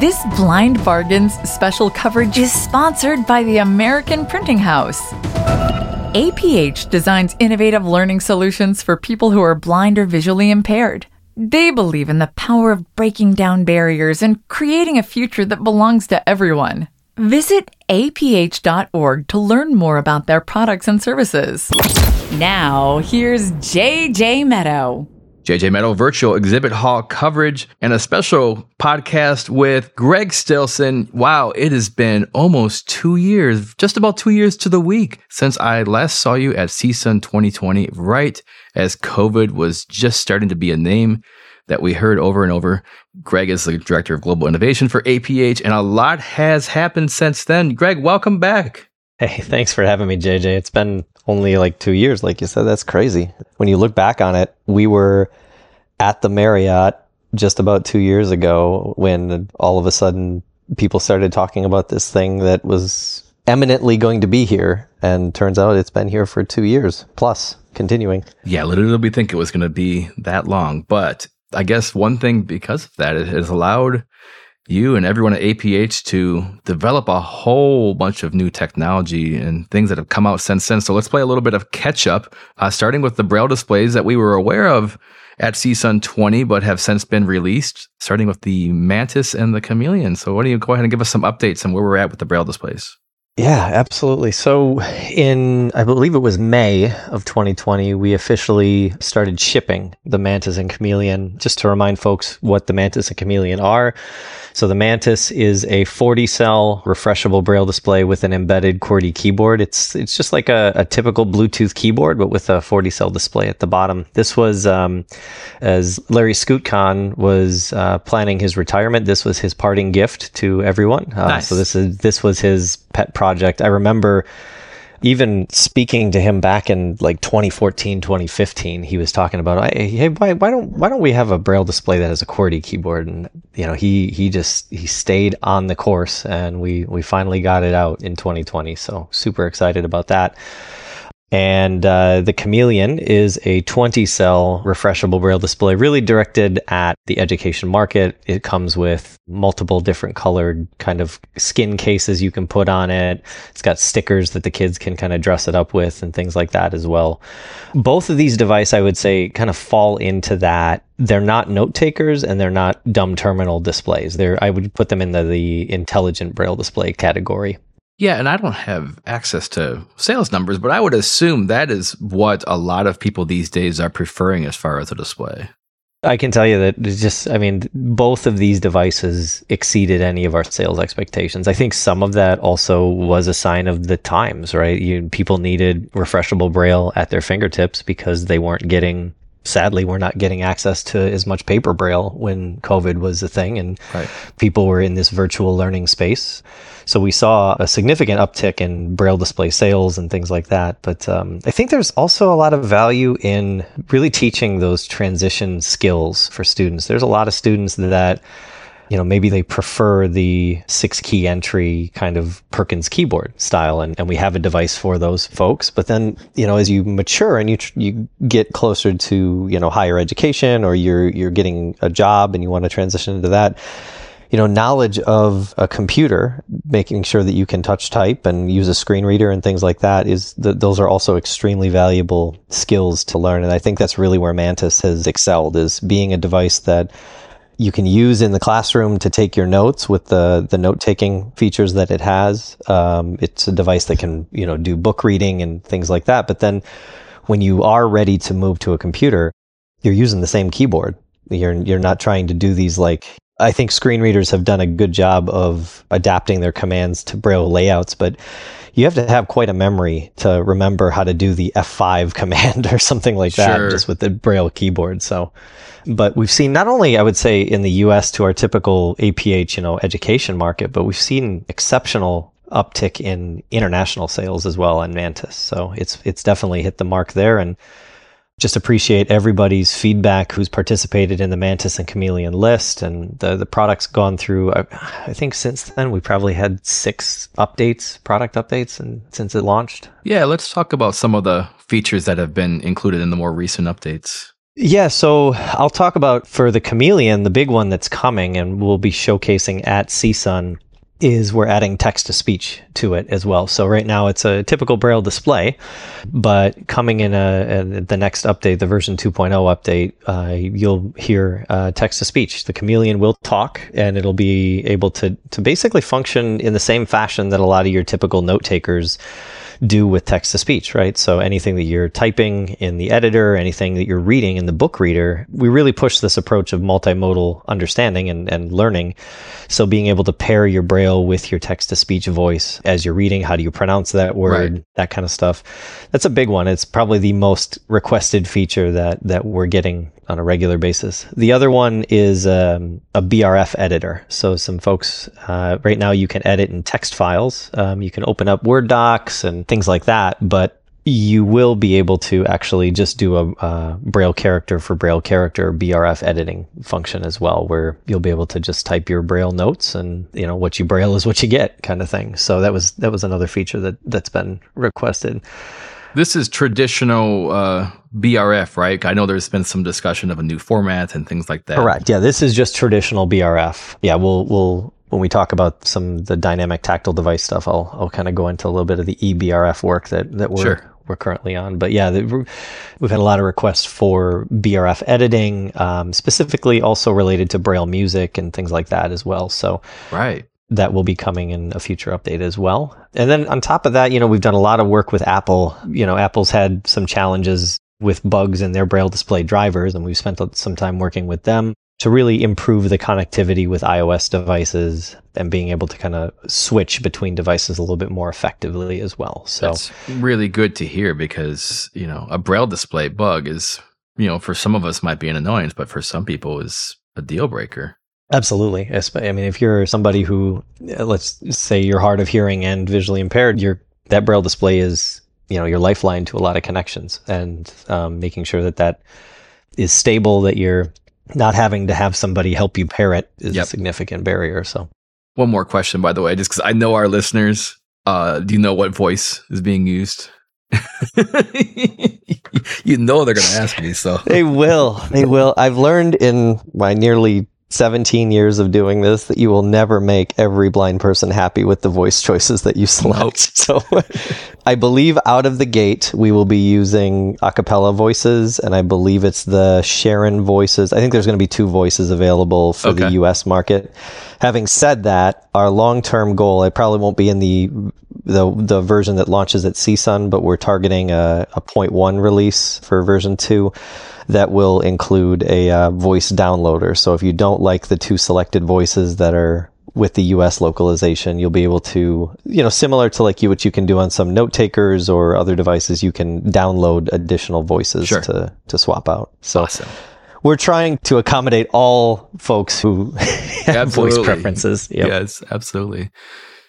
This Blind Bargains special coverage is sponsored by the American Printing House. APH designs innovative learning solutions for people who are blind or visually impaired. They believe in the power of breaking down barriers and creating a future that belongs to everyone. Visit aph.org to learn more about their products and services. Now, here's JJ Meddaugh. JJ Meddaugh virtual exhibit hall coverage and a special podcast with Greg Stilson. Wow, it has been almost two years, just about two years to the week since I last saw you at CSUN 2020, right as COVID was just starting to be a name that we heard over and over. Greg is the director of global innovation for APH, and a lot has happened since then. Greg, welcome back. Hey, thanks for having me, JJ. It's been only like two years, like you said. That's crazy. When you look back on it, we were at the Marriott just about two years ago when all of a sudden people started talking about this thing that was eminently going to be here. And turns out it's been here for two years plus, continuing. Yeah, literally, we think it was going to be that long. But I guess one thing because of that, it has allowed you and everyone at APH to develop a whole bunch of new technology and things that have come out since then. So let's play a little bit of catch up, uh, starting with the Braille displays that we were aware of at CSUN 20, but have since been released, starting with the Mantis and the Chameleon. So why don't you go ahead and give us some updates on where we're at with the Braille displays? Yeah, absolutely. So, in I believe it was May of 2020, we officially started shipping the Mantis and Chameleon. Just to remind folks what the Mantis and Chameleon are. So, the Mantis is a 40 cell refreshable braille display with an embedded QWERTY keyboard. It's it's just like a, a typical Bluetooth keyboard, but with a 40 cell display at the bottom. This was um, as Larry Skutchan was uh, planning his retirement. This was his parting gift to everyone. Uh, nice. So this is this was his pet project. I remember even speaking to him back in like 2014 2015 he was talking about hey why, why don't why don't we have a braille display that has a QWERTY keyboard? And you know he he just he stayed on the course and we we finally got it out in 2020 so super excited about that and uh, the Chameleon is a 20 cell refreshable braille display, really directed at the education market. It comes with multiple different colored kind of skin cases you can put on it. It's got stickers that the kids can kind of dress it up with and things like that as well. Both of these devices, I would say, kind of fall into that. They're not note takers and they're not dumb terminal displays. They're, I would put them in the, the intelligent braille display category. Yeah, and I don't have access to sales numbers, but I would assume that is what a lot of people these days are preferring as far as a display. I can tell you that it's just, I mean, both of these devices exceeded any of our sales expectations. I think some of that also was a sign of the times, right? You, people needed refreshable braille at their fingertips because they weren't getting sadly we're not getting access to as much paper braille when covid was a thing and right. people were in this virtual learning space so we saw a significant uptick in braille display sales and things like that. But um, I think there's also a lot of value in really teaching those transition skills for students. There's a lot of students that you know, maybe they prefer the six key entry kind of Perkins keyboard style, and, and we have a device for those folks. But then, you know, as you mature and you you get closer to you know higher education, or you're you're getting a job and you want to transition into that, you know, knowledge of a computer, making sure that you can touch type and use a screen reader and things like that is th- those are also extremely valuable skills to learn. And I think that's really where Mantis has excelled is being a device that you can use in the classroom to take your notes with the the note taking features that it has. Um, it's a device that can you know do book reading and things like that. But then when you are ready to move to a computer, you're using the same keyboard. You're you're not trying to do these like I think screen readers have done a good job of adapting their commands to Braille layouts, but you have to have quite a memory to remember how to do the F5 command or something like that sure. just with the Braille keyboard. So, but we've seen not only, I would say, in the US to our typical APH, you know, education market, but we've seen exceptional uptick in international sales as well on Mantis. So it's, it's definitely hit the mark there. And just appreciate everybody's feedback who's participated in the Mantis and Chameleon list. And the, the product's gone through, I, I think since then, we probably had six updates, product updates, and since it launched. Yeah, let's talk about some of the features that have been included in the more recent updates. Yeah, so I'll talk about for the Chameleon, the big one that's coming and we'll be showcasing at CSUN is we're adding text to speech to it as well. So right now it's a typical Braille display, but coming in a, a the next update, the version 2.0 update, uh, you'll hear uh, text to speech. The Chameleon will talk, and it'll be able to to basically function in the same fashion that a lot of your typical note takers do with text to speech, right? So anything that you're typing in the editor, anything that you're reading in the book reader, we really push this approach of multimodal understanding and, and learning. So being able to pair your braille with your text to speech voice as you're reading, how do you pronounce that word, right. that kind of stuff. That's a big one. It's probably the most requested feature that that we're getting on a regular basis. The other one is um, a BRF editor. So some folks uh, right now you can edit in text files. Um, you can open up Word docs and things like that, but you will be able to actually just do a, a Braille character for Braille character BRF editing function as well, where you'll be able to just type your Braille notes and you know what you Braille is what you get kind of thing. So that was that was another feature that that's been requested. This is traditional uh, BRF, right? I know there's been some discussion of a new format and things like that. Correct. Yeah, this is just traditional BRF. Yeah, we'll we'll when we talk about some the dynamic tactile device stuff, I'll I'll kind of go into a little bit of the eBRF work that that we're sure. we're currently on. But yeah, the, we've had a lot of requests for BRF editing, um, specifically also related to Braille music and things like that as well. So right that will be coming in a future update as well. And then on top of that, you know, we've done a lot of work with Apple. You know, Apple's had some challenges with bugs in their Braille display drivers, and we've spent some time working with them to really improve the connectivity with iOS devices and being able to kind of switch between devices a little bit more effectively as well. So that's really good to hear because, you know, a Braille display bug is, you know, for some of us might be an annoyance, but for some people is a deal breaker. Absolutely. I mean, if you're somebody who, uh, let's say, you're hard of hearing and visually impaired, your that braille display is, you know, your lifeline to a lot of connections, and um, making sure that that is stable, that you're not having to have somebody help you pair it is yep. a significant barrier. So, one more question, by the way, just because I know our listeners. Uh, do you know what voice is being used? you know they're going to ask me, so they will. They will. I've learned in my nearly 17 years of doing this that you will never make every blind person happy with the voice choices that you select. Nope. So I believe out of the gate we will be using Acapela voices and I believe it's the Sharon voices. I think there's going to be two voices available for okay. the US market. Having said that, our long-term goal, I probably won't be in the the the version that launches at CSUN, but we're targeting a, a 0.1 release for version 2 that will include a uh, voice downloader. So if you don't like the two selected voices that are with the US localization, you'll be able to, you know, similar to like you, what you can do on some note takers or other devices, you can download additional voices sure. to, to swap out. So awesome. we're trying to accommodate all folks who have voice preferences. Yep. Yes, absolutely.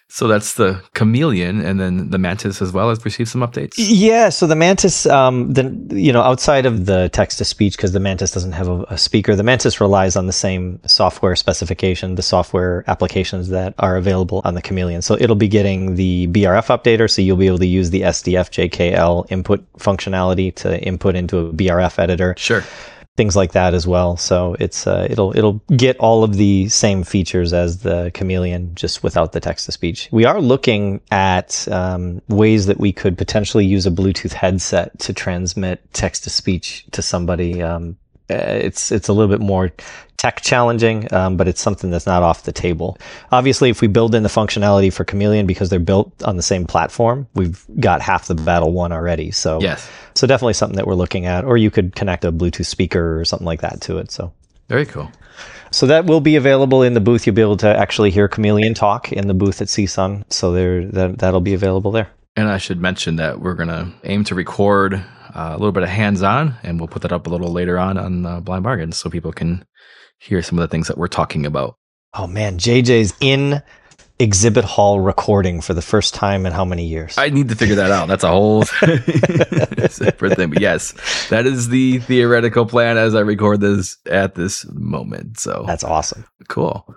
So that's the chameleon, and then the mantis as well has received some updates. Yeah, so the mantis, um, the you know outside of the text to speech, because the mantis doesn't have a, a, speaker, the mantis relies on the same software specification, the software applications that are available on the chameleon. So it'll be getting the BRF updater, so you'll be able to use the SDF JKL input functionality to input into a BRF editor. Sure things like that as well. So it's uh, it'll it'll get all of the same features as the Chameleon, just without the text to speech. We are looking at um, ways that we could potentially use a Bluetooth headset to transmit text to speech to somebody. Um, it's it's a little bit more tech challenging, um, but it's something that's not off the table. Obviously, if we build in the functionality for Chameleon because they're built on the same platform, we've got half the battle won already. So yes, so definitely something that we're looking at. Or you could connect a Bluetooth speaker or something like that to it. So very cool. So that will be available in the booth. You'll be able to actually hear Chameleon talk in the booth at CSUN. So there, that that'll be available there. And I should mention that we're gonna aim to record uh, a little bit of hands-on, and we'll put that up a little later on on uh, Blind Bargains, so people can hear some of the things that we're talking about. Oh man, JJ's in exhibit hall recording for the first time in how many years? I need to figure that out. That's a whole separate thing. But yes, that is the theoretical plan as I record this at this moment. So that's awesome. Cool.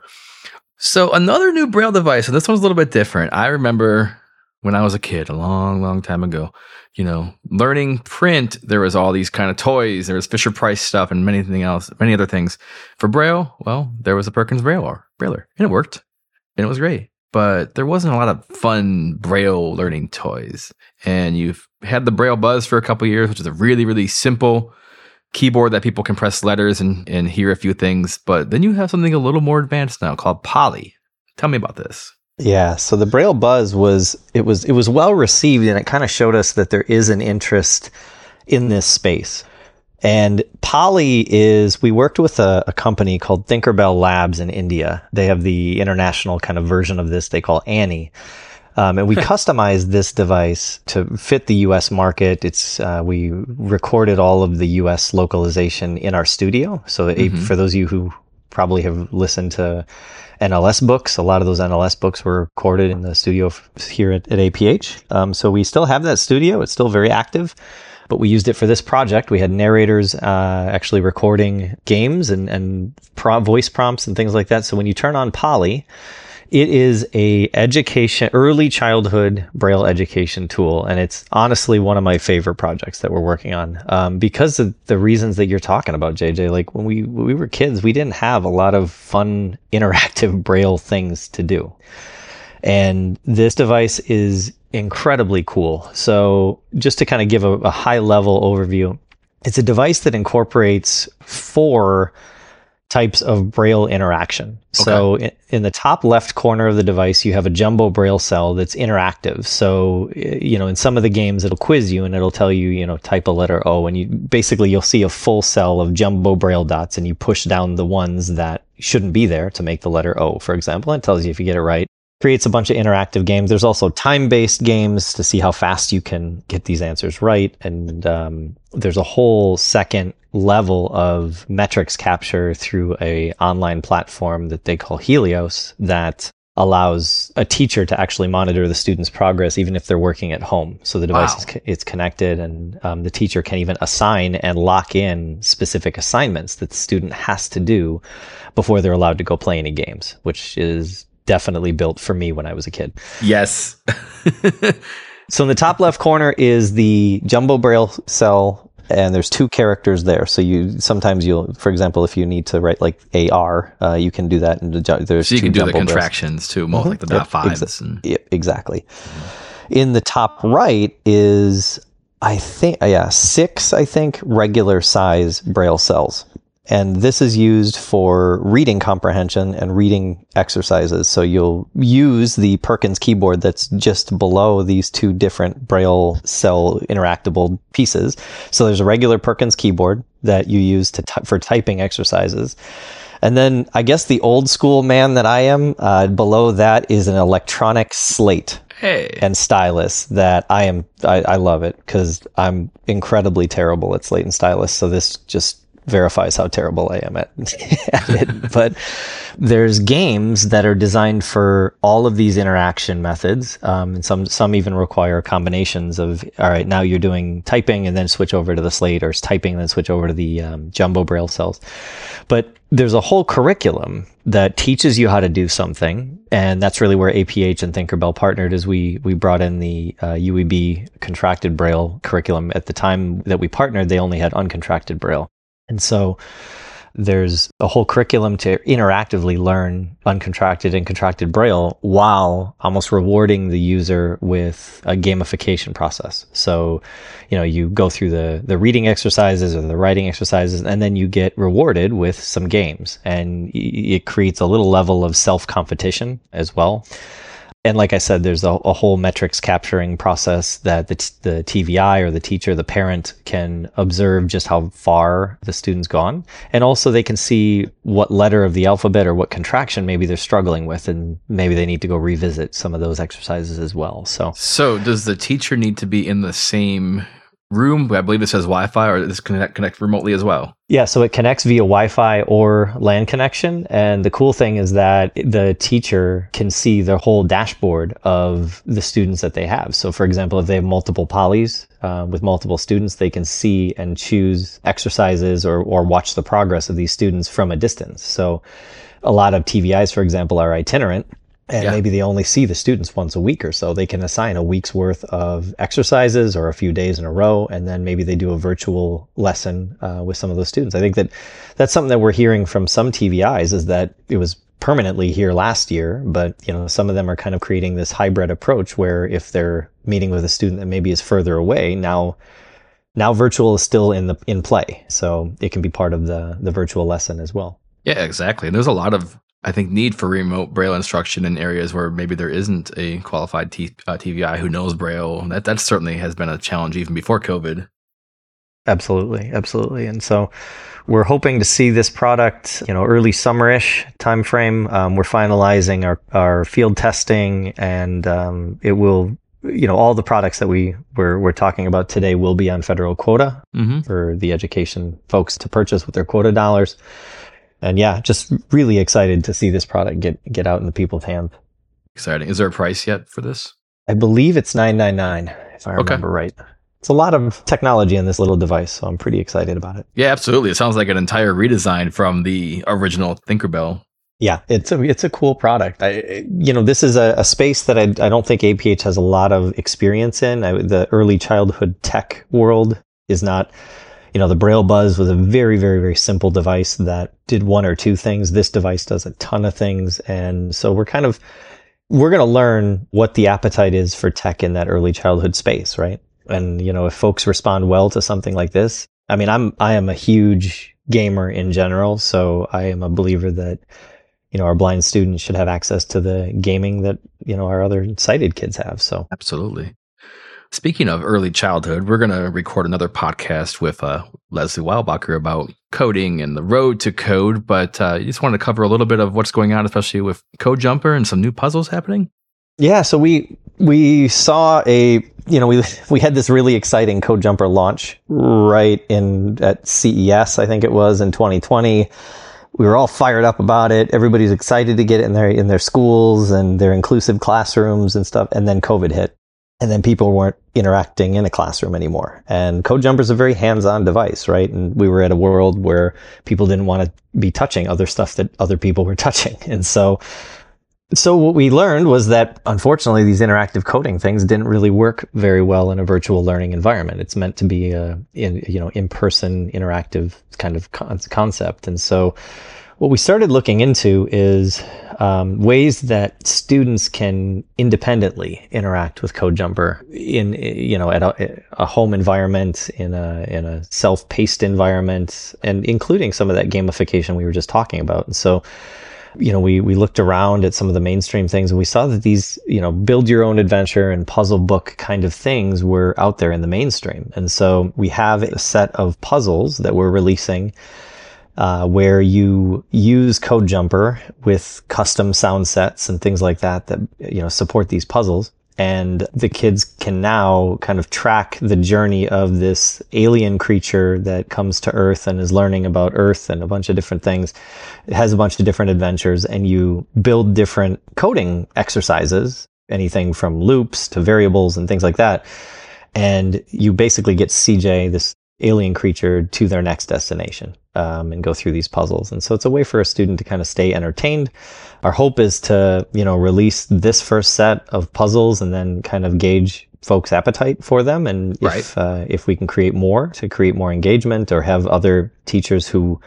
So another new Braille device, and this one's a little bit different. I remember when I was a kid, a long, long time ago, you know, learning print, there was all these kind of toys. There was Fisher Price stuff and many thing else, many other things. For Braille, well, there was a Perkins Braille Brailler, and it worked, and it was great. But there wasn't a lot of fun Braille learning toys. And you've had the Braille Buzz for a couple years, which is a really, really simple keyboard that people can press letters and, and hear a few things. But then you have something a little more advanced now called Poly. Tell me about this. Yeah, so the Braille Buzz was it was it was well received and it kind of showed us that there is an interest in this space. And Poly is we worked with a, a, company called Thinkerbell Labs in India. They have the international kind of version of this they call Annie. Um, and we customized this device to fit the U.S. market. It's uh, we recorded all of the U.S. localization in our studio. So mm-hmm. for those of you who probably have listened to NLS books. A lot of those NLS books were recorded in the studio here at, at APH. Um, so we still have that studio. It's still very active, but we used it for this project. We had narrators uh, actually recording games and, and voice prompts and things like that. So when you turn on Poly, it is a education, early childhood braille education tool, and it's honestly one of my favorite projects that we're working on um, because of the reasons that you're talking about, JJ. Like when we when we were kids, we didn't have a lot of fun interactive braille things to do, and this device is incredibly cool. So just to kind of give a, a high level overview, it's a device that incorporates four types of braille interaction. Okay. So in, in, the top left corner of the device, you have a jumbo braille cell that's interactive. So, you know, in some of the games, it'll quiz you and it'll tell you, you know, type a letter O and you basically you'll see a full cell of jumbo braille dots and you push down the ones that shouldn't be there to make the letter O, for example. and It tells you if you get it right creates a bunch of interactive games. There's also time-based games to see how fast you can get these answers right, and um, there's a whole second level of metrics capture through a online platform that they call Helios that allows a teacher to actually monitor the student's progress even if they're working at home. So the device wow. is it's connected, and um, the teacher can even assign and lock in specific assignments that the student has to do before they're allowed to go play any games, which is definitely built for me when I was a kid. Yes. so in the top left corner is the jumbo braille cell and there's two characters there. So you sometimes you'll, for example, if you need to write like AR, uh, you can do that. And the, there's so you can do the contractions too, more mm-hmm. like the dot yep, fives. Exa- and... yep, exactly. Mm-hmm. In the top right is I think yeah six I think regular size braille cells. And this is used for reading comprehension and reading exercises. So you'll use the Perkins keyboard that's just below these two different Braille cell interactable pieces. So there's a regular Perkins keyboard that you use to t- for typing exercises. And then I guess the old school man that I am, uh, below that is an electronic slate. Hey. And stylus that I am, I, I love it because I'm incredibly terrible at slate and stylus. So this just verifies how terrible I am at, at it. But there's games that are designed for all of these interaction methods, um, and some some even require combinations of all right, now you're doing typing and then switch over to the slate, or typing and then switch over to the um, jumbo braille cells. But there's a whole curriculum that teaches you how to do something, and that's really where APH and Thinkerbell partnered. is we we brought in the uh, UEB contracted braille curriculum at the time that we partnered, they only had uncontracted braille. And so there's a whole curriculum to interactively learn uncontracted and contracted braille while almost rewarding the user with a gamification process. So, you know, you go through the, the reading exercises or the writing exercises, and then you get rewarded with some games and it creates a little level of self competition as well and like I said, there's a, a, whole metrics capturing process that the, t- the TVI or the teacher, the parent can observe just how far the student's gone. And also they can see what letter of the alphabet or what contraction maybe they're struggling with. And maybe they need to go revisit some of those exercises as well. So, so does the teacher need to be in the same room. I believe it says Wi-Fi, or this connect connect remotely as well. Yeah, so it connects via Wi-Fi or LAN connection, and the cool thing is that the teacher can see the whole dashboard of the students that they have. So, for example, if they have multiple polys uh, with multiple students, they can see and choose exercises or or watch the progress of these students from a distance. So, a lot of TVIs, for example, are itinerant and Yeah. maybe they only see the students once a week or so. They can assign a week's worth of exercises or a few days in a row, and then maybe they do a virtual lesson uh, with some of those students. I think that that's something that we're hearing from some TVIs is that it was permanently here last year, but you know some of them are kind of creating this hybrid approach where if they're meeting with a student that maybe is further away now. Now virtual is still in the in play, so it can be part of the the virtual lesson as well. Yeah, exactly. And there's a lot of, I think, need for remote Braille instruction in areas where maybe there isn't a qualified T- uh, TVI who knows Braille. That that certainly has been a challenge even before COVID. Absolutely, absolutely. And so we're hoping to see this product, you know, early summerish timeframe. Um, we're finalizing our, our field testing and um, it will, you know, all the products that we we're, we're talking about today will be on federal quota Mm-hmm. for the education folks to purchase with their quota dollars. And yeah, just really excited to see this product get get out in the people's hands. Exciting. Is there a price yet for this? I believe it's 999 if I Okay. remember right. It's a lot of technology in this little device, so I'm pretty excited about it. Yeah, absolutely. It sounds like an entire redesign from the original Thinkerbell. Yeah, it's a it's a cool product. I you know this is a, a space that I I don't think APH has a lot of experience in. I, the early childhood tech world is not. You know, the Braille Buzz was a very, very, very simple device that did one or two things. This device does a ton of things, and so we're kind of we're going to learn what the appetite is for tech in that early childhood space, right? And you know, if folks respond well to something like this, I mean, I'm I am a huge gamer in general, so I am a believer that you know our blind students should have access to the gaming that you know our other sighted kids have. So Absolutely. Speaking of early childhood, we're going to record another podcast with uh, Leslie Weilbacher about coding and the road to code. But uh, you just wanted to cover a little bit of what's going on, especially with Code Jumper and some new puzzles happening. yeah, so we we saw a you know we we had this really exciting Code Jumper launch right in at CES I think it was in 2020. We were all fired up about it. Everybody's excited to get it in their in their schools and their inclusive classrooms and stuff. And then COVID hit, and then people weren't interacting in a classroom anymore. And Code Jumper is a very hands-on device, right? And we were at a world where people didn't want to be touching other stuff that other people were touching, and so so what we learned was that unfortunately these interactive coding things didn't really work very well in a virtual learning environment. It's meant to be a in, you know in-person interactive kind of con- concept, and so what we started looking into is um, ways that students can independently interact with CodeJumper in you know at a, a home environment, in a in a self-paced environment, and including some of that gamification we were just talking about. And so you know, we we looked around at some of the mainstream things and we saw that these, you know, build your own adventure and puzzle book kind of things were out there in the mainstream. And so we have a set of puzzles that we're releasing uh, where you use Code Jumper with custom sound sets and things like that that you know support these puzzles. And the kids can now kind of track the journey of this alien creature that comes to Earth and is learning about Earth and a bunch of different things. It has a bunch of different adventures, and you build different coding exercises, anything from loops to variables and things like that. And you basically get CJ, this alien creature, to their next destination um, and go through these puzzles. And so it's a way for a student to kind of stay entertained. Our hope is to, you know, release this first set of puzzles and then kind of gauge folks' appetite for them. And if, Right. uh, if we can create more to create more engagement or have other teachers who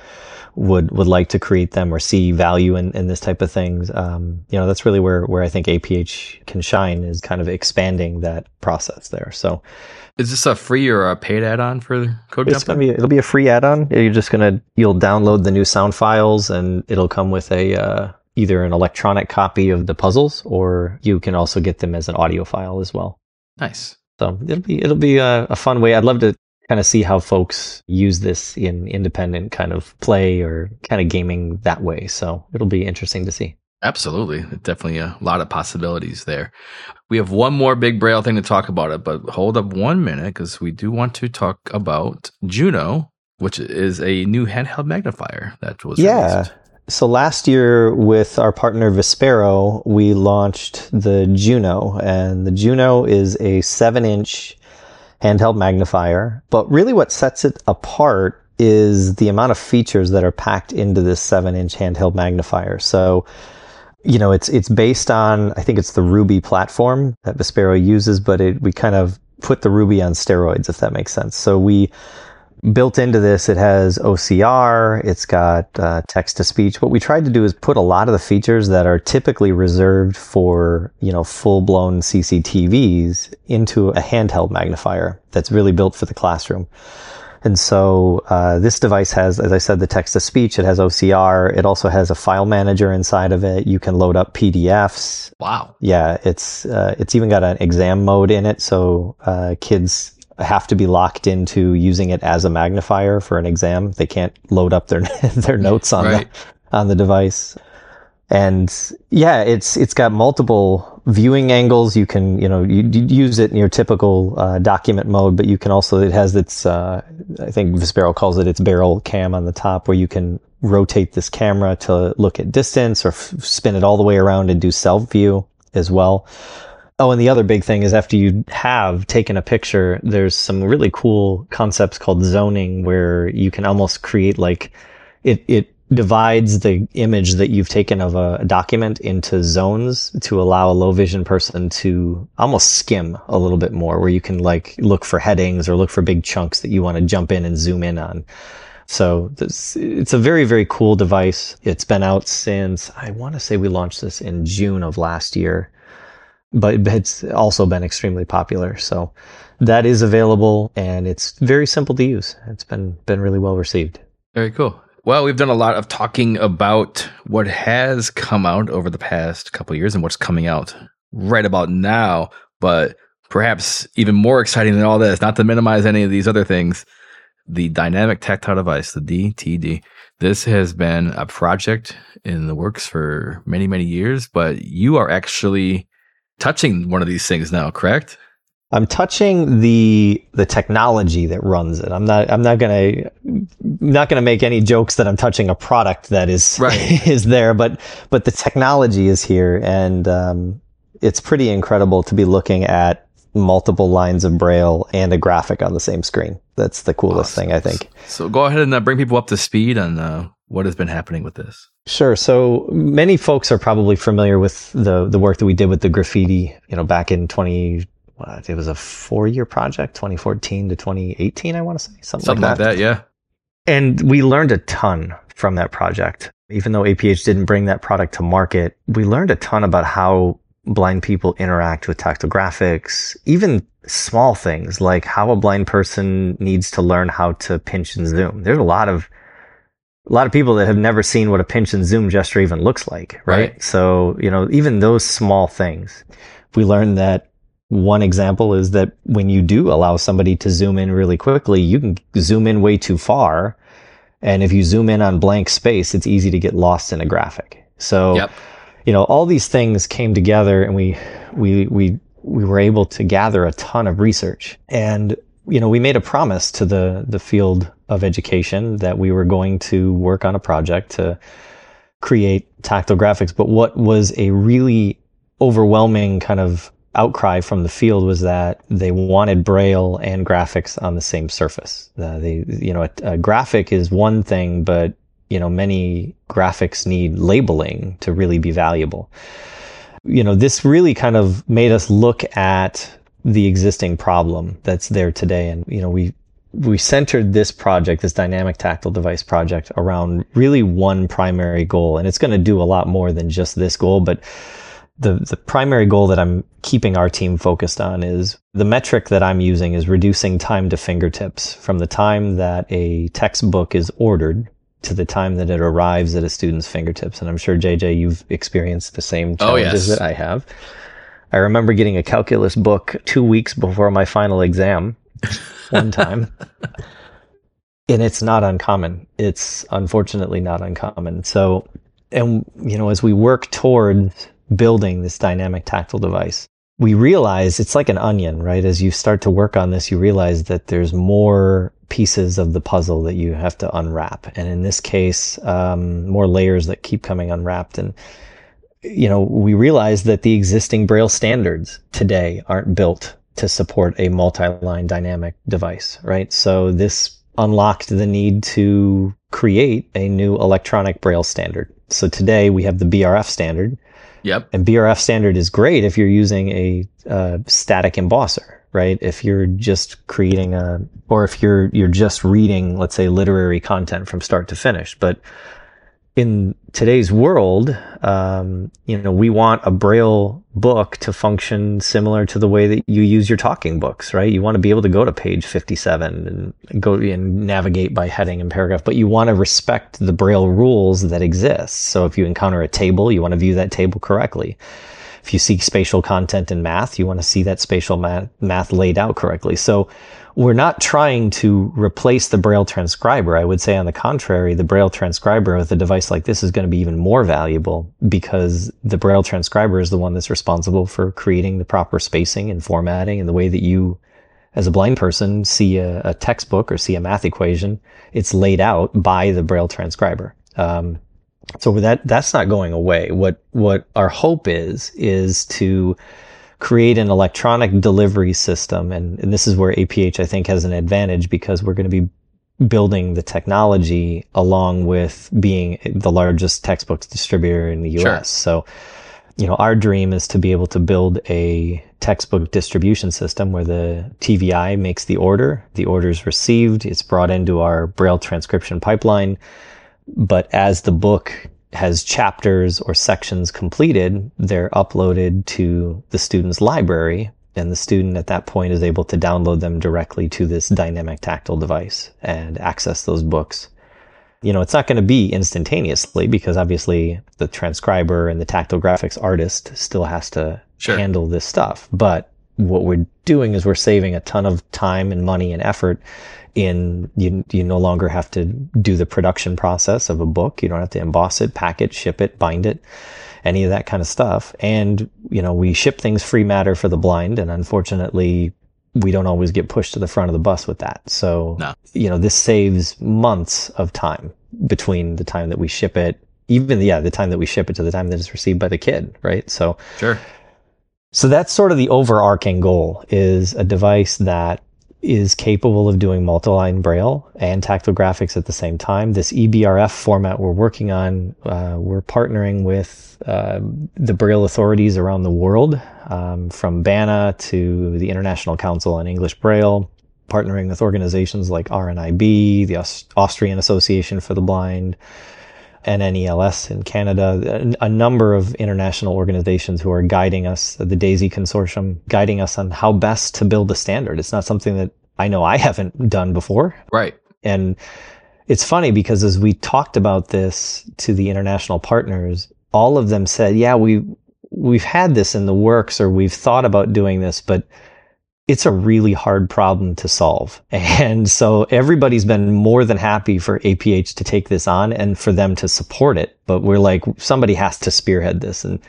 would would like to create them or see value in, in this type of things, um, you know, that's really where where I think APH can shine is kind of expanding that process there. So Is this a free or a paid add-on for Code it's gonna be it'll be a free add-on. You're just gonna you'll download the new sound files and it'll come with a uh, either an electronic copy of the puzzles or you can also get them as an audio file as well. nice. So it'll be it'll be a, a fun way. I'd love to kind of see how folks use this in independent kind of play or kind of gaming that way. So it'll be interesting to see. Absolutely. Definitely a lot of possibilities there. We have one more big Braille thing to talk about it, but hold up one minute because we do want to talk about Juno, which is a new handheld magnifier that was Yeah. released. So last year with our partner Vispero, we launched the Juno and the Juno is a seven inch handheld magnifier. But really what sets it apart is the amount of features that are packed into this seven inch handheld magnifier. So you know, it's it's based on I think it's the Ruby platform that Vispero uses, but it, we kind of put the Ruby on steroids, if that makes sense. So we built into this, it has OCR, it's got uh, text to speech. What we tried to do is put a lot of the features that are typically reserved for, you know, full blown CCTVs into a handheld magnifier that's really built for the classroom. And so uh, this device has, as I said, the text to speech. It has OCR. It also has a file manager inside of it. You can load up PDFs. Wow. Yeah, it's uh, it's even got an exam mode in it, so uh, kids have to be locked into using it as a magnifier for an exam. They can't load up their their notes on right. the on the device. And yeah, it's it's got multiple viewing angles. You can you know you, you use it in your typical uh, document mode, but you can also it has its uh, I think Vispero calls it its barrel cam on the top, where you can rotate this camera to look at distance or f- spin it all the way around and do self view as well. Oh, and the other big thing is after you have taken a picture, there's some really cool concepts called zoning where you can almost create like it, it divides the image that you've taken of a document into zones to allow a low vision person to almost skim a little bit more where you can like look for headings or look for big chunks that you want to jump in and zoom in on. So this, it's a very, very cool device. It's been out since I want to say we launched this in June of last year but it's also been extremely popular. So that is available and it's very simple to use. It's been been really well received. Very cool. Well, we've done a lot of talking about what has come out over the past couple years and what's coming out right about now, but perhaps even more exciting than all this, not to minimize any of these other things, the dynamic tactile device, the DTD. This has been a project in the works for many, many years, but you are actually touching one of these things now, correct? I'm touching the the technology that runs it. I'm not I'm not gonna not gonna make any jokes that I'm touching a product that is right. is there, but but the technology is here, and um, it's pretty incredible to be looking at multiple lines of braille and a graphic on the same screen. That's the coolest awesome. thing I think. So go ahead and uh, bring people up to speed on uh, what has been happening with this. Sure. So many folks are probably familiar with the the work that we did with the Graphiti, you know, back in 20 what, it was a 4-year project, 2014 to 2018, I want to say, something, something like, that. like that, yeah. And we learned a ton from that project. Even though APH didn't bring that product to market, we learned a ton about how blind people interact with tactile graphics, even small things like how a blind person needs to learn how to pinch and zoom. There's a lot of a lot of people that have never seen what a pinch and zoom gesture even looks like, right? right? So, you know, even those small things. We learned that one example is that when you do allow somebody to zoom in really quickly, you can zoom in way too far. And if you zoom in on blank space, it's easy to get lost in a graphic. So, yep. you know, all these things came together and we, we, we, we were able to gather a ton of research. And you know, we made a promise to the the field of education that we were going to work on a project to create tactile graphics. But what was a really overwhelming kind of outcry from the field was that they wanted braille and graphics on the same surface. Uh, they, you know, a, a graphic is one thing, but you know, many graphics need labeling to really be valuable. You know, this really kind of made us look at the existing problem that's there today. And, you know, we, we centered this project, this dynamic tactile device project around really one primary goal. And it's going to do a lot more than just this goal, but the, the primary goal that I'm keeping our team focused on is the metric that I'm using is reducing time to fingertips from the time that a textbook is ordered to the time that it arrives at a student's fingertips. And I'm sure JJ, you've experienced the same challenges oh, yes. that I have. I remember getting a calculus book two weeks before my final exam one time. and it's not uncommon. It's unfortunately not uncommon. So, and, you know, as we work toward building this dynamic tactile device, we realize it's like an onion, right? As you start to work on this, you realize that there's more pieces of the puzzle that you have to unwrap. And in this case, um, more layers that keep coming unwrapped. And you know, we realize that the existing Braille standards today aren't built to support a multi-line dynamic device, right? So this unlocked the need to create a new electronic Braille standard So today we have the BRF standard. Yep. And BRF standard is great if you're using a uh, static embosser, right? If you're just creating a, or if you're you're just reading, let's say, literary content from start to finish. But in today's world, um, you know, we want a braille book to function similar to the way that you use your talking books, right? You want to be able to go to page 57 and go and navigate by heading and paragraph, but you want to respect the braille rules that exist. So if you encounter a table, you want to view that table correctly. If you seek spatial content in math, you want to see that spatial math, math laid out correctly. So we're not trying to replace the Braille transcriber. I would say, on the contrary, the Braille transcriber with a device like this is going to be even more valuable because the Braille transcriber is the one that's responsible for creating the proper spacing and formatting and the way that you, as a blind person, see a, a textbook or see a math equation. It's laid out by the Braille transcriber. Um, so that that's not going away. What what our hope is is to create an electronic delivery system. And, and this is where APH, I think, has an advantage because we're going to be building the technology along with being the largest textbooks distributor in the US. Sure. So, you know, our dream is to be able to build a textbook distribution system where the TVI makes the order, the order is received, it's brought into our Braille transcription pipeline. But as the book has chapters or sections completed, they're uploaded to the student's library. And the student at that point is able to download them directly to this dynamic tactile device and access those books. You know, it's not going to be instantaneously because obviously the transcriber and the tactile graphics artist still has to sure. handle this stuff. But what we're doing is we're saving a ton of time and money and effort in you you no longer have to do the production process of a book. You don't have to emboss it, pack it, ship it, bind it, any of that kind of stuff. And you know, we ship things free matter for the blind, and unfortunately, we don't always get pushed to the front of the bus with that. So, no. you know, this saves months of time between the time that we ship it, even yeah, the time that we ship it to the time that it's received by the kid, right? So, sure. So that's sort of the overarching goal is a device that is capable of doing multi-line braille and tactile graphics at the same time. This EBRF format we're working on, uh, we're partnering with uh, the braille authorities around the world, um, from BANA to the International Council on English Braille, partnering with organizations like RNIB, the Aust- Austrian Association for the Blind, NNELS in Canada, a, a number of international organizations who are guiding us, the DAISY Consortium, guiding us on how best to build a standard. It's not something that I know I haven't done before. Right. And it's funny because as we talked about this to the international partners, all of them said, yeah, we, we've had this in the works or we've thought about doing this, but it's a really hard problem to solve. And so everybody's been more than happy for APH to take this on and for them to support it. But we're like, somebody has to spearhead this. And,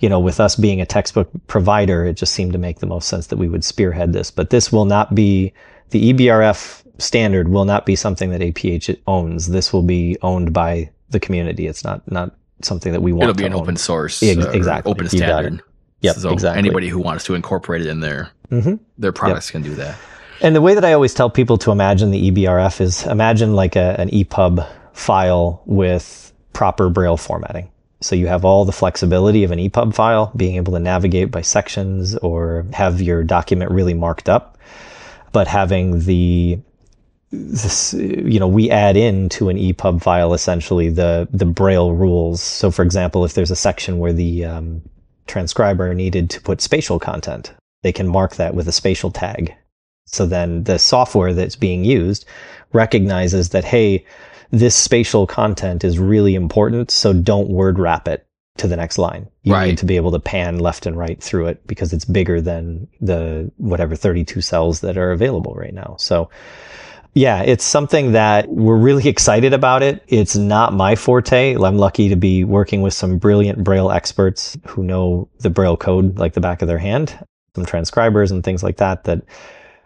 you know, with us being a textbook provider, it just seemed to make the most sense that we would spearhead this. But this will not be the EBRF standard will not be something that APH owns. This will be owned by the community. It's not, not something that we want It'll be an own. open source, uh, exactly. open standard. Yep, so exactly. Anybody who wants to incorporate it in their mm-hmm. their products yep. can do that. And the way that I always tell people to imagine the EBRF is imagine like a, an EPUB file with proper Braille formatting. So you have all the flexibility of an EPUB file, being able to navigate by sections or have your document really marked up, but having the this, you know, we add in to an EPUB file essentially the the Braille rules. So, for example, if there's a section where the um, transcriber needed to put spatial content, they can mark that with a spatial tag. So then the software that's being used recognizes that, hey, this spatial content is really important, so don't word wrap it to the next line. You right. need to be able to pan left and right through it because it's bigger than the whatever 32 cells that are available right now. So yeah, it's something that we're really excited about it. It's not my forte. I'm lucky to be working with some brilliant Braille experts who know the Braille code like the back of their hand, some transcribers and things like that, that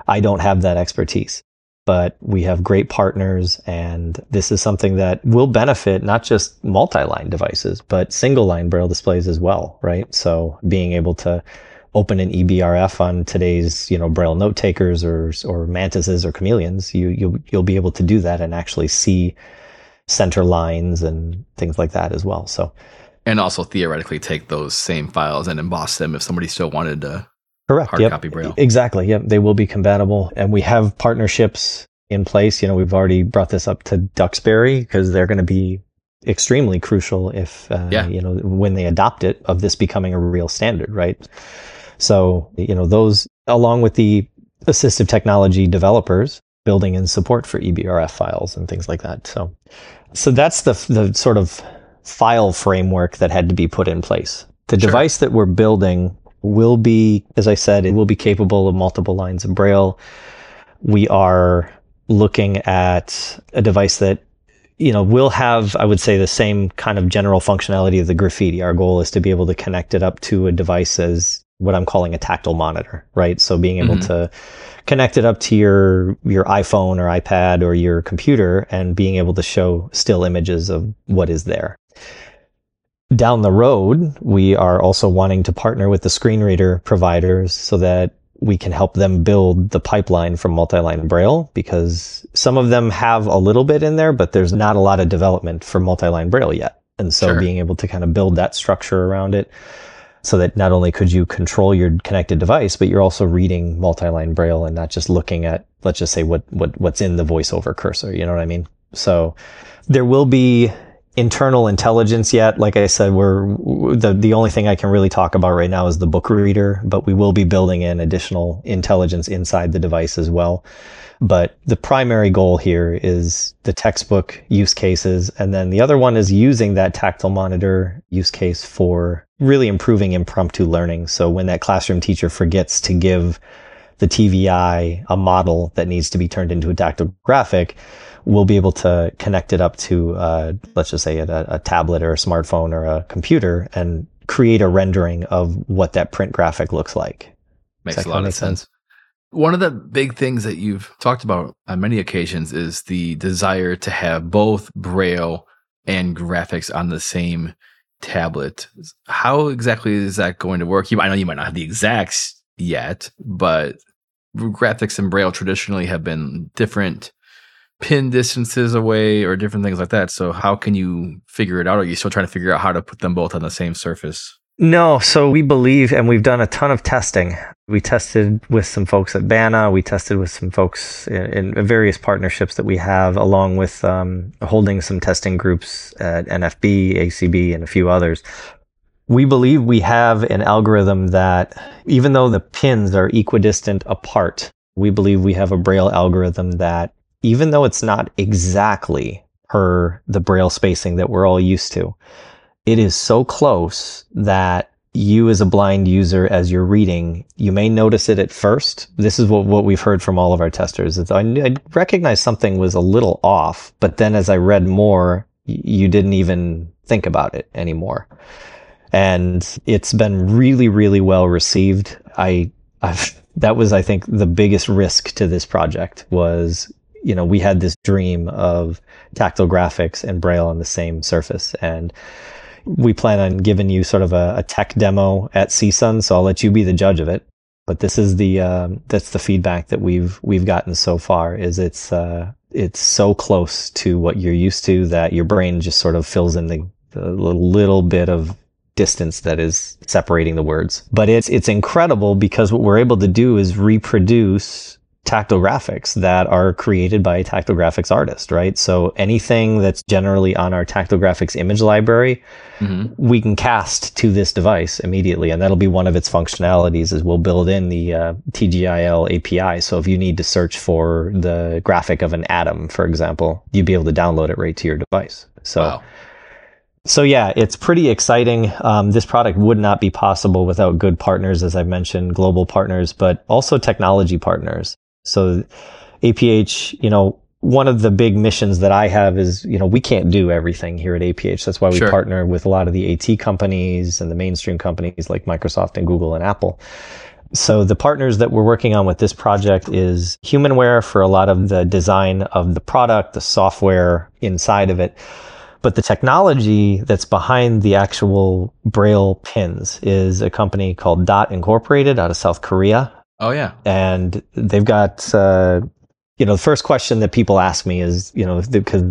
I don't have that expertise. But we have great partners and this is something that will benefit not just multi-line devices, but single line Braille displays as well, right? So being able to open an EBRF on today's, you know, Braille note takers or, or mantises or chameleons, you, you'll, you'll be able to do that and actually see center lines and things like that as well. So, and also theoretically take those same files and emboss them if somebody still wanted to correct hard yep. copy braille. Exactly. Yep, they will be compatible, and we have partnerships in place. You know, we've already brought this up to Duxbury because they're going to be extremely crucial if uh, Yeah. you know when they adopt it of this becoming a real standard, right? So you know those along with the assistive technology developers building in support for EBRF files and things like that. So so that's the the sort of file framework that had to be put in place. The Sure. device that we're building will be, as I said, it will be capable of multiple lines of braille. We are looking at a device that you know will have i would say the same kind of general functionality of the Graphiti our goal is to be able to connect it up to a device as what i'm calling a tactile monitor right so being able Mhm. to connect it up to your your iphone or ipad or your computer and being able to show still images of what is there down the road we are also wanting to partner with the screen reader providers so that we can help them build the pipeline for multi-line braille because some of them have a little bit in there but there's not a lot of development for multi-line braille yet and so Sure. being able to kind of build that structure around it so that not only could you control your connected device but you're also reading multi-line braille and not just looking at let's just say what, what what's in the voiceover cursor you know what i mean so there will be internal intelligence yet. Like I said, we're the the only thing I can really talk about right now is the book reader, but we will be building in additional intelligence inside the device as well. But the primary goal here is the textbook use cases. And then the other one is using that tactile monitor use case for really improving impromptu learning. So when that classroom teacher forgets to give the TVI a model that needs to be turned into a tactile graphic, we'll be able to connect it up to, uh, let's just say, a, a tablet or a smartphone or a computer and create a rendering of what that print graphic looks like. Makes a lot of make sense. One of the big things that you've talked about on many occasions is the desire to have both Braille and graphics on the same tablet. How exactly is that going to work? You, I know you might not have the exacts yet, but graphics and Braille traditionally have been different pin distances away or different things like that. So how can you figure it out? Are you still trying to figure out how to put them both on the same surface? No, so we believe, and we've done a ton of testing. We tested with some folks at BANA. We tested with some folks in, in various partnerships that we have, along with um, holding some testing groups at NFB, ACB, and a few others. We believe we have an algorithm that, even though the pins are equidistant apart, we believe we have a Braille algorithm that, even though it's not exactly per the Braille spacing that we're all used to, it is so close that you as a blind user as you're reading you may notice it at first. This is what, what we've heard from all of our testers I, I recognized something was a little off but then as i read more you didn't even think about it anymore. And it's been really really well received. I I've, that was i think the biggest risk to this project was you know we had this dream of tactile graphics and braille on the same surface. And we plan on giving you sort of a, a tech demo at CSUN, so I'll let you be the judge of it. But this is the um, that's the feedback that we've we've gotten so far. Is it's uh, it's so close to what you're used to that your brain just sort of fills in the, the little bit of distance that is separating the words. But it's it's incredible because what we're able to do is reproduce tactile graphics that are created by a tactile graphics artist, right? So anything that's generally on our tactile graphics image library, Mm-hmm. we can cast to this device immediately, and that'll be one of its functionalities. Is we'll build in the uh, TGIL API. So if you need to search for the graphic of an atom, for example, you'd be able to download it right to your device. So. Wow. So yeah, it's pretty exciting. Um, this product would not be possible without good partners, as I've mentioned, global partners, but also technology partners. So APH, you know, one of the big missions that I have is, you know, we can't do everything here at APH. That's why we Sure. partner with a lot of the AT companies and the mainstream companies like Microsoft and Google and Apple. So the partners that we're working on with this project is Humanware for a lot of the design of the product, the software inside of it. But the technology that's behind the actual Braille pins is a company called Dot Incorporated out of South Korea Oh yeah. and they've got uh, you know, the first question that people ask me is, you know, because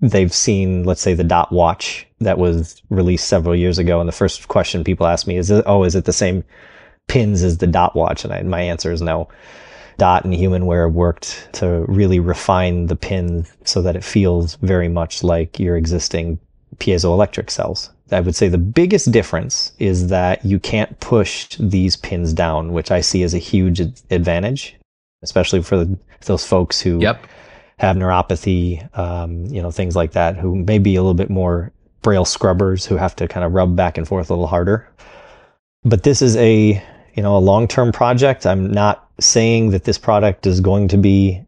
they've seen, let's say, the Dot Watch that was released several years ago, and the first question people ask me is, "Oh, is it the same pins as the Dot Watch?" And I, my answer is no. Dot and Humanware worked to really refine the pin so that it feels very much like your existing piezoelectric cells. I would say the biggest difference is that you can't push these pins down, which I see as a huge advantage especially for the, those folks who yep. have neuropathy, um, you know, things like that, who may be a little bit more braille scrubbers who have to kind of rub back and forth a little harder. But this is a, you know, a long-term project. I'm not saying that this product is going to be,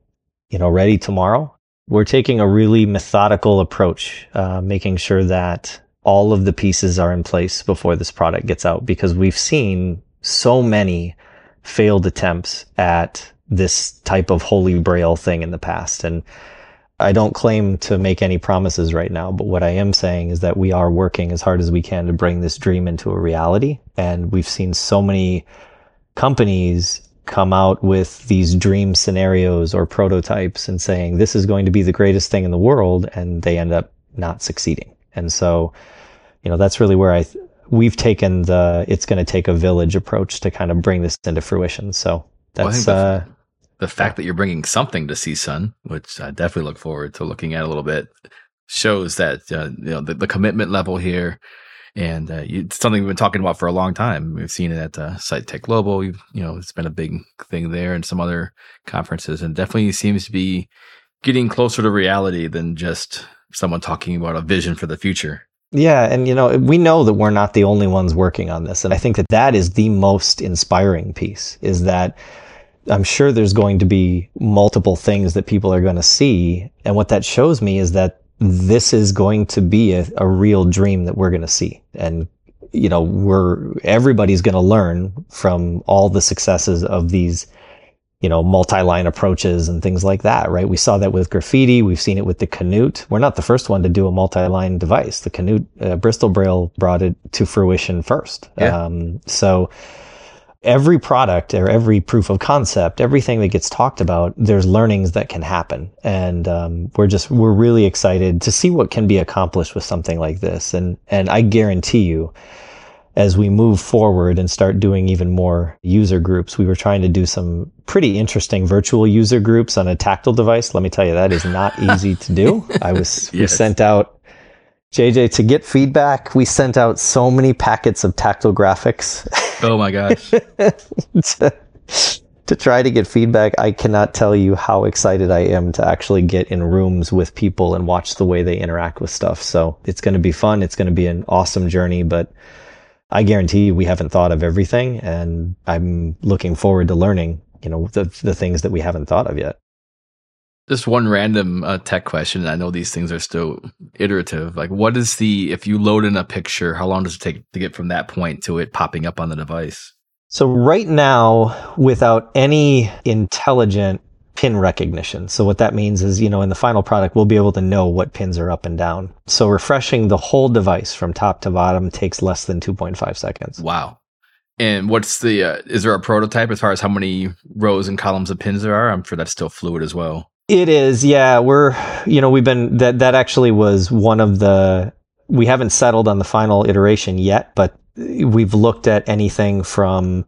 you know, ready tomorrow. We're taking a really methodical approach, uh, making sure that all of the pieces are in place before this product gets out because we've seen so many failed attempts at this type of holy braille thing in the past. And I don't claim to make any promises right now, but what I am saying is that we are working as hard as we can to bring this dream into a reality. And we've seen so many companies come out with these dream scenarios or prototypes and saying this is going to be the greatest thing in the world and they end up not succeeding. And so, you know, that's really where I th- we've taken the it's going to take a village approach to kind of bring this into fruition. So that's well, uh, the fact that you're bringing something to CSUN, which I definitely look forward to looking at a little bit, shows that uh, you know the, the, commitment level here, and uh, it's something we've been talking about for a long time. We've seen it at uh, Sight Tech Global. you know, it's been a big thing there, and some other conferences, and definitely seems to be getting closer to reality than just someone talking about a vision for the future. Yeah, and you know, we know that we're not the only ones working on this, and I think that that is the most inspiring piece. Is that I'm sure there's going to be multiple things that people are going to see. And what that shows me is that this is going to be a, a real dream that we're going to see. And, you know, we're, everybody's going to learn from all the successes of these, you know, multi-line approaches and things like that, right? We saw that with Graphiti. We've seen it with the Canute. We're not the first one to do a multi-line device. The Canute, uh, Bristol Braille brought it to fruition first. Yeah. Um, so, every product or every proof of concept, everything that gets talked about, there's learnings that can happen. And um, we're just, we're really excited to see what can be accomplished with something like this. And, and I guarantee you, as we move forward and start doing even more user groups, we were trying to do some pretty interesting virtual user groups on a tactile device. Let me tell you, that is not easy to do. I was, yes. we sent out JJ, to get feedback, we sent out so many packets of tactile graphics. Oh my gosh. to, to, try to get feedback, I cannot tell you how excited I am to actually get in rooms with people and watch the way they interact with stuff. So it's going to be fun. It's going to be an awesome journey, but I guarantee you we haven't thought of everything and I'm looking forward to learning, you know, the, the things that we haven't thought of yet. Just one random uh, tech question. I know these things are still iterative. Like, what is the, if you load in a picture, how long does it take to get from that point to it popping up on the device? So, right now, without any intelligent pin recognition. So, what that means is, you know, in the final product, we'll be able to know what pins are up and down. So, refreshing the whole device from top to bottom takes less than 2.5 seconds. Wow. And what's the, uh, is there a prototype as far as how many rows and columns of pins there are? I'm sure that's still fluid as well. It is, yeah. We're, you know, we've been that that actually was one of the. We haven't settled on the final iteration yet, but we've looked at anything from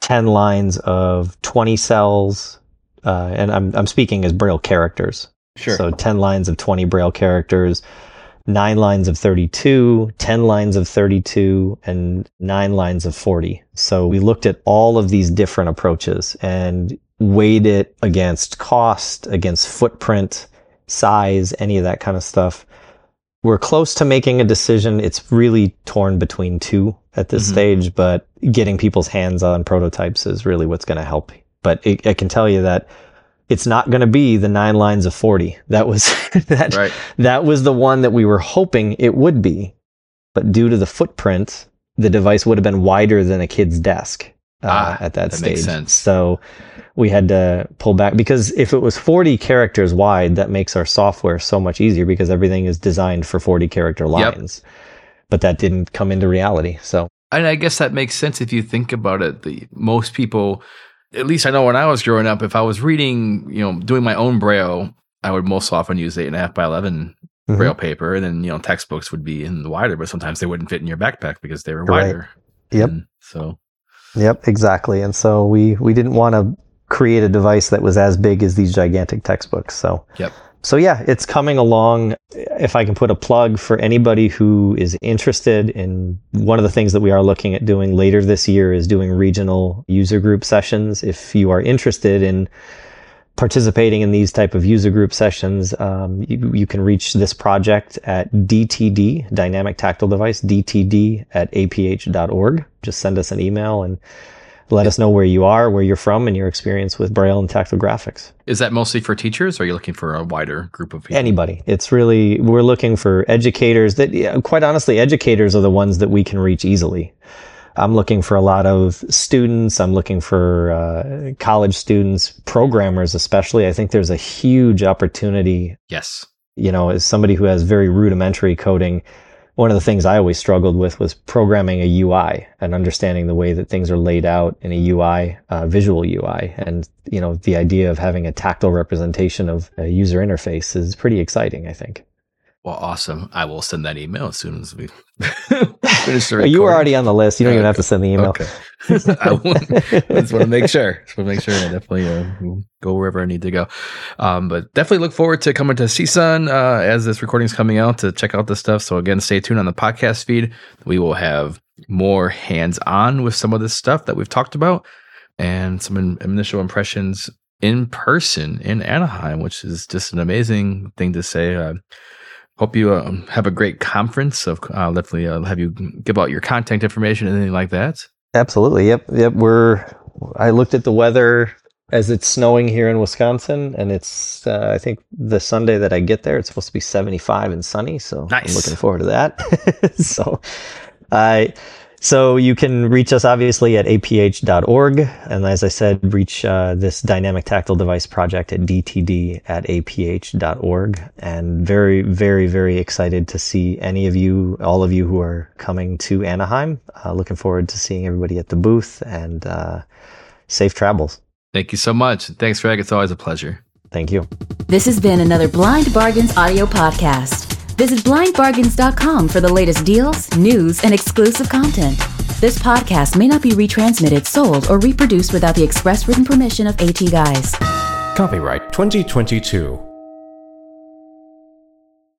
ten lines of twenty cells, uh, and I'm I'm speaking as Braille characters. Sure. So ten lines of twenty Braille characters, nine lines of 32, 10 lines of 32, and nine lines of 40. So we looked at all of these different approaches and weighed it against cost, against footprint, size, any of that kind of stuff. We're close to making a decision. It's really torn between two at this mm-hmm. stage, but getting people's hands on prototypes is really what's going to help. But it, I can tell you that it's not going to be the nine lines of 40. That was, that, right. that was the one that we were hoping it would be. But due to the footprint, the device would have been wider than a kid's desk uh, ah, at that, that stage. So we had to pull back because if it was 40 characters wide, that makes our software so much easier because everything is designed for 40 character lines. Yep. But that didn't come into reality. So, and I guess that makes sense if you think about it. The most people at least I know when I was growing up, if I was reading, you know, doing my own braille, I would most often use eight and a half by 11 mm-hmm. braille paper. And then, you know, textbooks would be in the wider, but sometimes they wouldn't fit in your backpack because they were wider. Right. Yep. And so, yep, exactly. And so we, we didn't want to create a device that was as big as these gigantic textbooks. So, yep. So yeah, it's coming along. If I can put a plug for anybody who is interested in one of the things that we are looking at doing later this year is doing regional user group sessions. If you are interested in participating in these type of user group sessions, um, you, you, can reach this project at DTD, Dynamic Tactile Device, DTD at aph.org. Just send us an email and let us know where you are, where you're from, and your experience with Braille and tactile graphics. Is that mostly for teachers, or are you looking for a wider group of people? Anybody. It's really, we're looking for educators that, quite honestly, educators are the ones that we can reach easily. I'm looking for a lot of students. I'm looking for uh, college students, programmers, especially. I think there's a huge opportunity. Yes. You know, as somebody who has very rudimentary coding, one of the things I always struggled with was programming a UI and understanding the way that things are laid out in a UI, uh, visual UI. And, you know, the idea of having a tactile representation of a user interface is pretty exciting, I think. Well, awesome. I will send that email as soon as we finish the You were already on the list. You don't even have to send the email. Okay. I just want to make sure. Just want to make sure. I definitely uh, go wherever I need to go. Um, but definitely look forward to coming to CSUN uh, as this recording is coming out to check out this stuff. So again, stay tuned on the podcast feed. We will have more hands on with some of this stuff that we've talked about and some in- initial impressions in person in Anaheim, which is just an amazing thing to say. Uh, hope you uh, have a great conference. Of I'll definitely uh, have you give out your contact information, anything like that. Absolutely. Yep. Yep. We're. I looked at the weather as it's snowing here in Wisconsin, and it's. Uh, I think the Sunday that I get there, it's supposed to be 75 and sunny. So nice. I'm looking forward to that. so, I. So you can reach us obviously at aph.org. And as I said, reach uh, this dynamic tactile device project at dtd at aph.org. And very, very, very excited to see any of you, all of you who are coming to Anaheim. Uh, looking forward to seeing everybody at the booth and uh, safe travels. Thank you so much. Thanks, Greg. It's always a pleasure. Thank you. This has been another Blind Bargains audio podcast. Visit blindbargains.com for the latest deals, news, and exclusive content. This podcast may not be retransmitted, sold, or reproduced without the express written permission of AT Guys. Copyright 2022.